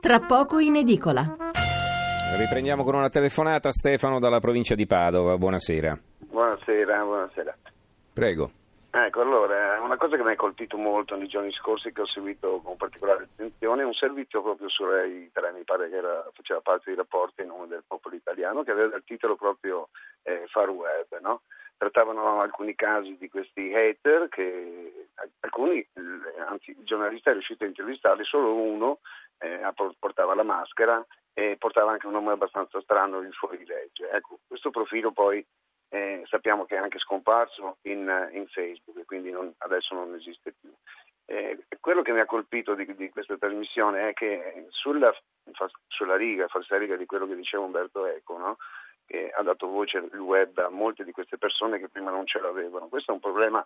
tra poco in edicola. Riprendiamo con una telefonata Stefano dalla provincia di Padova. Buonasera. Buonasera, buonasera. Prego. Ecco, allora, una cosa che mi ha colpito molto nei giorni scorsi, che ho seguito con particolare attenzione, è un servizio proprio su Rai 3, mi pare che era, faceva parte dei rapporti in nome del popolo italiano, che aveva il titolo proprio eh, Far Web, no? Trattavano alcuni casi di questi hater che alcuni, anzi il giornalista è riuscito a intervistarli, solo uno eh, portava la maschera e portava anche un nome abbastanza strano il fuorilegge. Ecco, questo profilo poi eh, sappiamo che è anche scomparso in, in Facebook e quindi non, adesso non esiste più. Eh, quello che mi ha colpito di, di, questa trasmissione è che sulla, sulla riga, falsariga di quello che diceva Umberto Eco, no? che ha dato voce al web a molte di queste persone che prima non ce l'avevano. Questo è un problema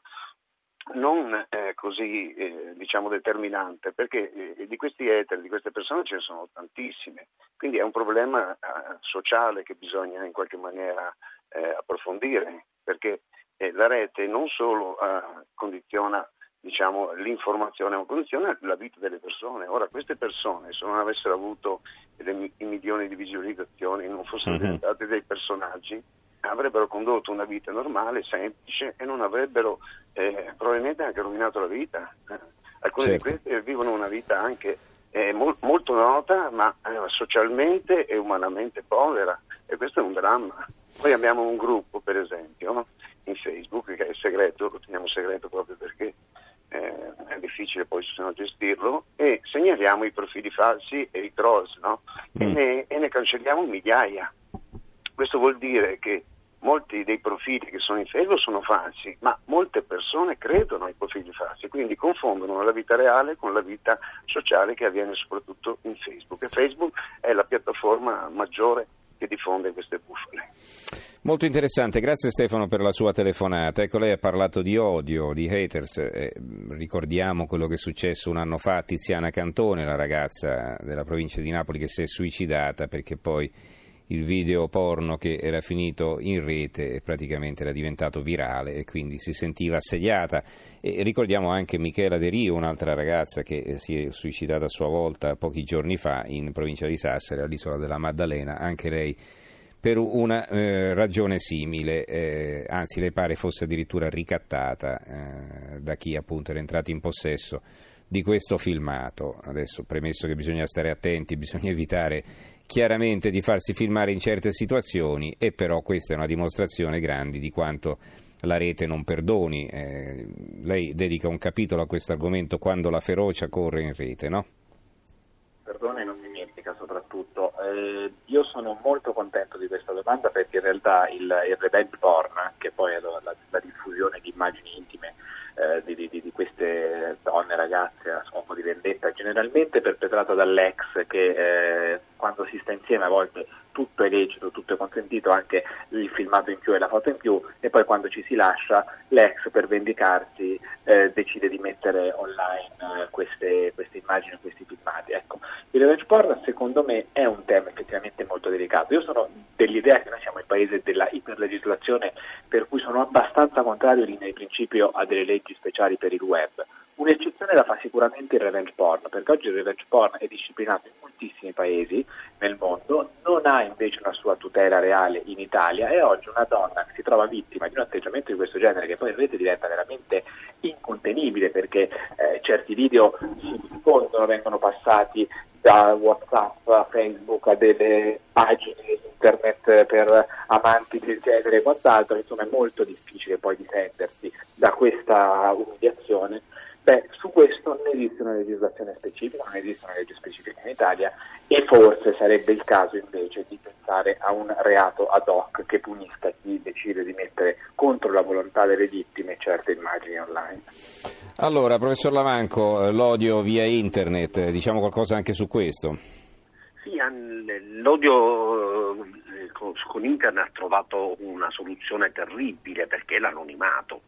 non eh, così eh, diciamo determinante perché eh, di questi eteri, di queste persone ce ne sono tantissime, quindi è un problema eh, sociale che bisogna in qualche maniera eh, approfondire perché eh, la rete non solo condiziona diciamo, l'informazione, ma condiziona la vita delle persone. Ora queste persone se non avessero avuto i milioni di visualizzazioni, non fossero mm-hmm. diventate dei personaggi, avrebbero condotto una vita normale, semplice e non avrebbero eh, probabilmente anche rovinato la vita. Eh, alcuni certo. di questi vivono una vita anche eh, mol- molto nota, ma eh, socialmente e umanamente povera e questo è un dramma. Noi abbiamo un gruppo, per esempio, in Facebook che è segreto, lo teniamo segreto proprio perché eh, è difficile poi se no, gestirlo, e segnaliamo i profili falsi e i trolls, no? mm. e, ne, e ne cancelliamo migliaia. Questo vuol dire che molti dei profili che sono in Facebook sono falsi, ma molte persone credono ai profili falsi, quindi confondono la vita reale con la vita sociale che avviene soprattutto in Facebook. E Facebook è la piattaforma maggiore che diffonde queste bufale. Molto interessante, grazie Stefano per la sua telefonata. Ecco, lei ha parlato di odio, di haters. Eh, ricordiamo quello che è successo un anno fa a Tiziana Cantone, la ragazza della provincia di Napoli che si è suicidata perché poi il video porno che era finito in rete praticamente era diventato virale e quindi si sentiva assediata. E ricordiamo anche Michela De Rio, un'altra ragazza che si è suicidata a sua volta pochi giorni fa in provincia di Sassari, all'isola della Maddalena, anche lei per una eh, ragione simile, eh, anzi le pare fosse addirittura ricattata eh, da chi appunto era entrato in possesso di questo filmato. Adesso premesso che bisogna stare attenti, bisogna evitare chiaramente di farsi filmare in certe situazioni e però questa è una dimostrazione grande di quanto la rete non perdoni. Eh, lei dedica un capitolo a questo argomento quando la ferocia corre in rete, no? Perdone non dimentica soprattutto. Eh, io sono molto contento di questa domanda perché in realtà il, il revenge porn, che poi è la, la, la diffusione di immagini intime eh, di, di, di, queste donne, ragazze a scopo di vendetta, generalmente perpetrata dall'ex che eh, quando si sta insieme a volte tutto è lecito, tutto è consentito, anche il filmato in più e la foto in più e poi quando ci si lascia l'ex per vendicarsi eh, decide di mettere online eh, queste, queste, immagini, questi filmati. Ecco, il revenge porn secondo me è un tema effettivamente molto delicato. Io sono dell'idea che noi siamo il paese della iperlegislazione per cui sono abbastanza contrario in linea di principio a delle leggi speciali per il web. Un'eccezione la fa sicuramente il revenge porn, perché oggi il revenge porn è disciplinato in moltissimi paesi nel mondo, non ha invece una sua tutela reale in Italia e oggi una donna che si trova vittima di un atteggiamento di questo genere, che poi in rete diventa veramente incontenibile perché eh, certi video si diffondono, vengono passati da Whatsapp a Facebook a delle pagine internet per amanti del genere e quant'altro, insomma è molto difficile poi difendersi da questa umiliazione. Beh, su questo non esiste una legislazione specifica, non esiste una legge specifica in Italia e forse sarebbe il caso invece di pensare a un reato ad hoc che punisca chi decide di mettere contro la volontà delle vittime certe immagini online. Allora, professor Lavanco, l'odio via internet, diciamo qualcosa anche su questo? Sì, l'odio eh, con internet ha trovato una soluzione terribile perché è l'anonimato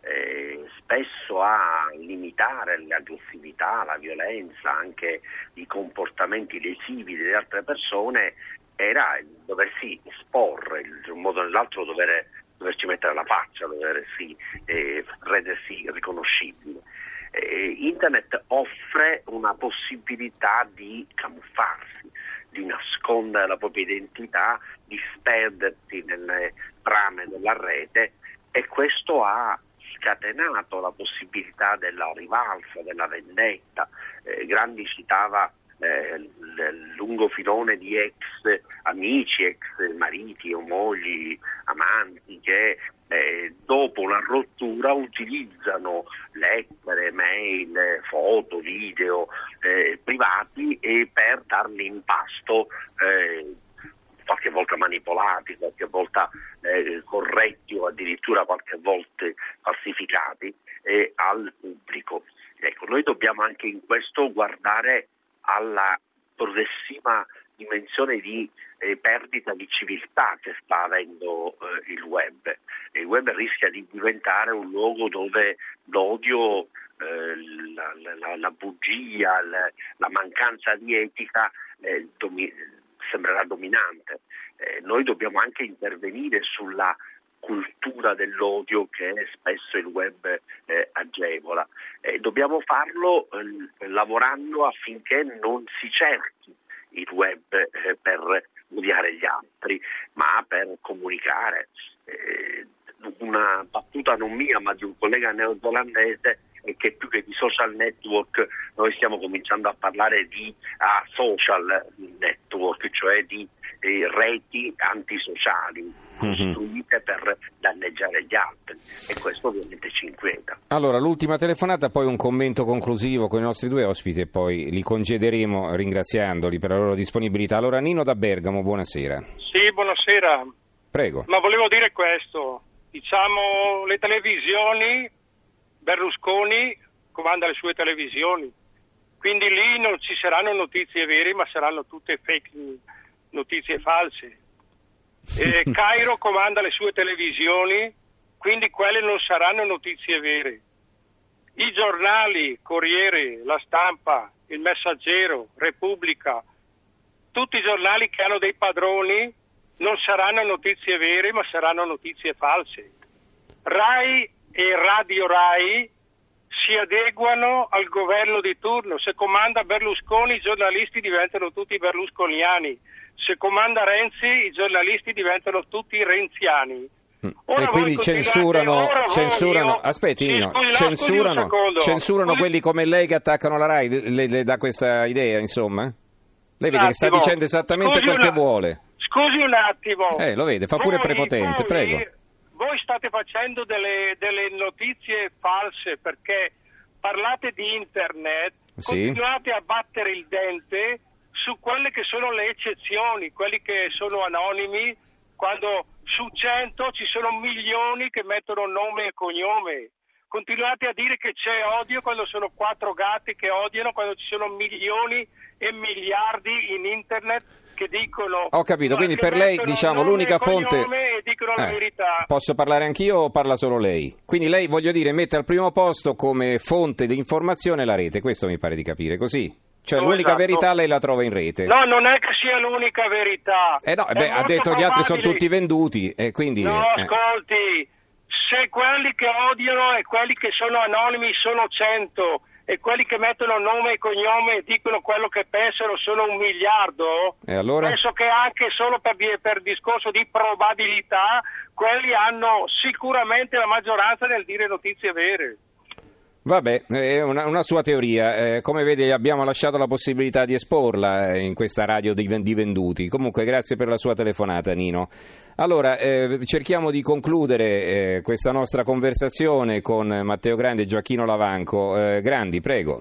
eh, spesso a limitare l'aggressività, la violenza, anche i comportamenti lesivi delle altre persone era doversi esporre, in un modo o nell'altro dover, doverci mettere la faccia, doversi eh, rendersi riconoscibile. Eh, internet offre una possibilità di camuffarsi, di nascondere la propria identità, di sperdersi nelle brame della rete e questo ha scatenato la possibilità della rivalsa, della vendetta. Eh, Grandi citava il lungo filone di ex amici, ex mariti o mogli, amanti che eh, dopo una rottura utilizzano lettere, mail, foto, video eh, privati per darli in pasto eh, qualche volta manipolati, qualche volta eh, corretti o addirittura qualche volta falsificati eh, al pubblico. Ecco, noi dobbiamo anche in questo guardare alla progressiva dimensione di eh, perdita di civiltà che sta avendo eh, il web. Il web rischia di diventare un luogo dove l'odio, eh, la, la, la, bugia, la, la, mancanza di etica eh, domi- sembrerà dominante. Eh, noi dobbiamo anche intervenire sulla cultura dell'odio che spesso il web eh, agevola. Eh, dobbiamo farlo eh, lavorando affinché non si cerchi il web eh, per odiare gli altri, ma per comunicare. Eh, una battuta non mia, ma di un collega neozelandese è che più che di social network noi stiamo cominciando a parlare di uh, social network, cioè di eh, reti antisociali costruite mm-hmm. per danneggiare gli altri e questo ovviamente ci inquieta. Allora, l'ultima telefonata, poi un commento conclusivo con i nostri due ospiti e poi li congederemo ringraziandoli per la loro disponibilità. Allora, Nino da Bergamo, buonasera. Sì, buonasera. Prego. Ma volevo dire questo, diciamo le televisioni, Berlusconi comanda le sue televisioni, quindi lì non ci saranno notizie vere ma saranno tutte fake notizie false. E Cairo comanda le sue televisioni, quindi quelle non saranno notizie vere. I giornali, Corriere, La Stampa, Il Messaggero, Repubblica, tutti i giornali che hanno dei padroni non saranno notizie vere ma saranno notizie false. RAI e Radio RAI si adeguano al governo di turno. Se comanda Berlusconi i giornalisti diventano tutti berlusconiani se comanda Renzi i giornalisti diventano tutti renziani. Mm. Ora e quindi censurano, censurano aspetti, scusi, censurano, no, censurano quelli come lei che attaccano la RAI, le, le dà questa idea, insomma? Lei vede che sta dicendo esattamente quel che vuole. Scusi un attimo. Eh, lo vede, fa pure voi, prepotente, voi, prego. Voi state facendo delle, delle, notizie false perché parlate di internet, sì. continuate a battere il dente su quelle che sono le eccezioni, quelli che sono anonimi, quando su 100 ci sono milioni che mettono nome e cognome. Continuate a dire che c'è odio quando sono quattro gatti che odiano, quando ci sono milioni e miliardi in internet che dicono... Ho capito, quindi per lei diciamo l'unica fonte... Eh, posso parlare anch'io o parla solo lei? Quindi lei, voglio dire, mette al primo posto come fonte di informazione la rete, questo mi pare di capire, così? Cioè l'unica esatto. verità lei la trova in rete. No, non è che sia l'unica verità. Eh no, beh, ha detto probabile... gli altri sono tutti venduti e quindi... No, eh. ascolti, se quelli che odiano e quelli che sono anonimi sono cento e quelli che mettono nome e cognome e dicono quello che pensano sono un miliardo, e allora? penso che anche solo per, per discorso di probabilità quelli hanno sicuramente la maggioranza nel dire notizie vere. Vabbè, è una, una sua teoria. Eh, come vede abbiamo lasciato la possibilità di esporla eh, in questa radio di, di, venduti. Comunque grazie per la sua telefonata Nino. Allora, eh, cerchiamo di concludere eh, questa nostra conversazione con Matteo Grandi e Gioacchino Lavanco. Eh, Grandi, prego.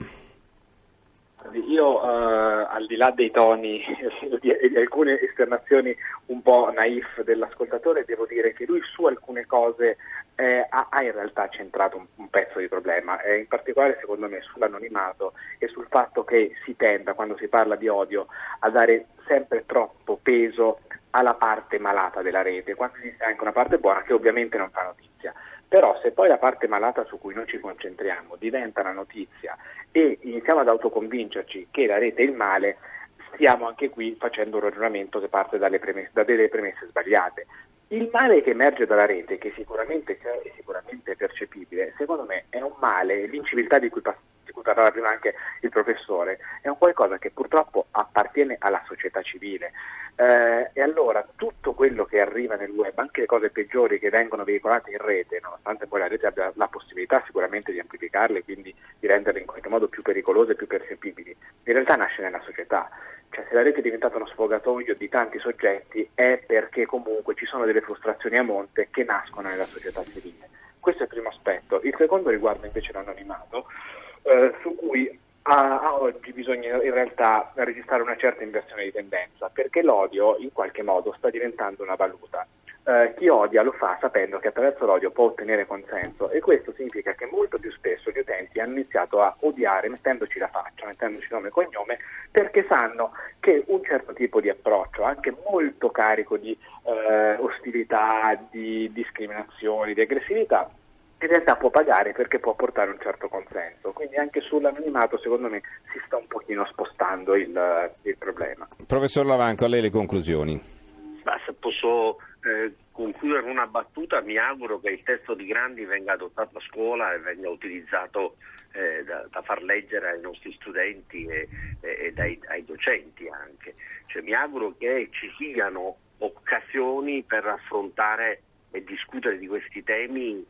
Io uh, al di là dei toni e di, alcune esternazioni un po' naif dell'ascoltatore, devo dire che lui su alcune cose eh, ha, ha, in realtà centrato un, un pezzo di problema, eh, in particolare secondo me sull'anonimato e sul fatto che si tenda, quando si parla di odio, a dare sempre troppo peso alla parte malata della rete, quando esiste anche una parte buona che ovviamente non fa notizia. Però se poi la parte malata su cui noi ci concentriamo diventa una notizia e iniziamo ad autoconvincerci che la rete è il male, stiamo anche qui facendo un ragionamento che parte premesse, da delle premesse sbagliate Il male che emerge dalla rete, che sicuramente c'è e sicuramente percepibile, secondo me è un male, l'inciviltà di cui, di cui parlava prima anche il professore, è un qualcosa che purtroppo appartiene alla società civile. Eh, e allora tutto quello che arriva nel web, anche le cose peggiori che vengono veicolate in rete, nonostante poi la rete abbia la possibilità sicuramente di amplificarle quindi di renderle in qualche modo più pericolose e più percepibili, in realtà nasce nella società. Cioè, se la rete è diventata uno sfogatoio di tanti soggetti è perché comunque ci sono delle frustrazioni a monte che nascono nella società civile. Questo è il primo aspetto. Il secondo riguarda invece l'anonimato, eh, su cui a, a, oggi bisogna in realtà registrare una certa inversione di tendenza, perché l'odio in qualche modo sta diventando una valuta. Eh, chi odia lo fa sapendo che attraverso l'odio può ottenere consenso e questo significa che molto più spesso gli utenti hanno iniziato a odiare mettendoci la faccia, mettendoci nome e cognome perché sanno che un certo tipo di approccio, anche molto carico di eh, ostilità, di discriminazioni, di aggressività, in realtà può pagare perché può portare un certo consenso. Quindi anche sull'anonimato secondo me si sta un pochino spostando il, il problema. Professor Lavanco, a lei le conclusioni. Ma se posso eh, concludere con una battuta, mi auguro che il testo di Grandi venga adottato a scuola e venga utilizzato eh, da, da, far leggere ai nostri studenti e, e, e dai, ai docenti anche. Cioè, mi auguro che ci siano occasioni per affrontare e discutere di questi temi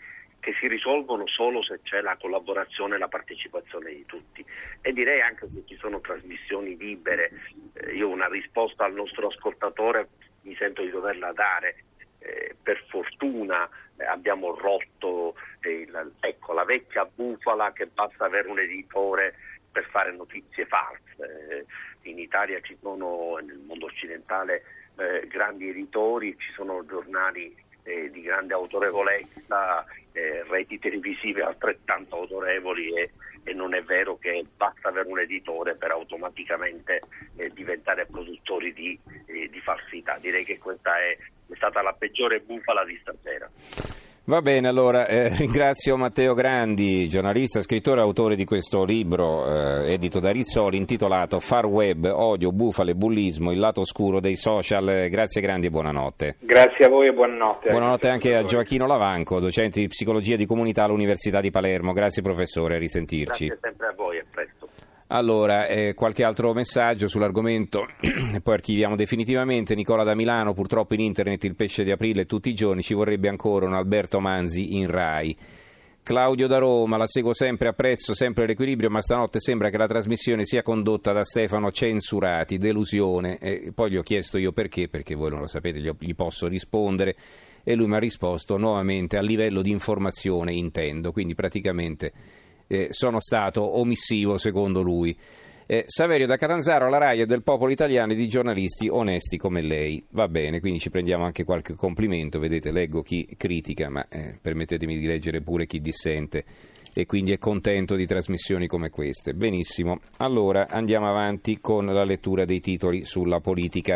che si risolvono solo se c'è la collaborazione e la partecipazione di tutti. E direi anche che ci sono trasmissioni libere. Eh, io una risposta al nostro ascoltatore mi sento di doverla dare. Eh, per fortuna eh, abbiamo rotto eh, la, ecco, la vecchia bufala che basta avere un editore per fare notizie false. Eh, in Italia ci sono, nel mondo occidentale, eh, grandi editori, ci sono giornali eh, di grande autorevolezza, reti televisive altrettanto autorevoli e, e, non è vero che basta avere un editore per automaticamente diventare produttori di di falsità. Direi che questa è, è stata la peggiore bufala di stasera. Va bene, allora eh, ringrazio Matteo Grandi, giornalista, scrittore e autore di questo libro eh, edito da Rizzoli intitolato Far Web, odio, bufale, bullismo, il lato oscuro dei social. Grazie Grandi e buonanotte. Grazie a voi e buonanotte. Buonanotte anche a Gioacchino Lavanco, docente di psicologia di comunità all'Università di Palermo. Grazie professore, a risentirci. Grazie sempre a voi, a presto. Allora, eh, qualche altro messaggio sull'argomento poi archiviamo definitivamente. Nicola da Milano, purtroppo in internet il pesce di aprile tutti i giorni, ci vorrebbe ancora un Alberto Manzi in Rai. Claudio da Roma, la seguo sempre, apprezzo sempre l'equilibrio, ma stanotte sembra che la trasmissione sia condotta da Stefano Censurati, delusione. E poi gli ho chiesto io perché, perché voi non lo sapete, gli posso rispondere. E lui mi ha risposto nuovamente a livello di informazione, intendo, quindi praticamente eh, sono stato omissivo secondo lui. Eh, Saverio da Catanzaro, la RAI è del popolo italiano e di giornalisti onesti come lei. Va bene, quindi ci prendiamo anche qualche complimento. Vedete, leggo chi critica, ma eh, permettetemi di leggere pure chi dissente e quindi è contento di trasmissioni come queste. Benissimo, allora andiamo avanti con la lettura dei titoli sulla politica.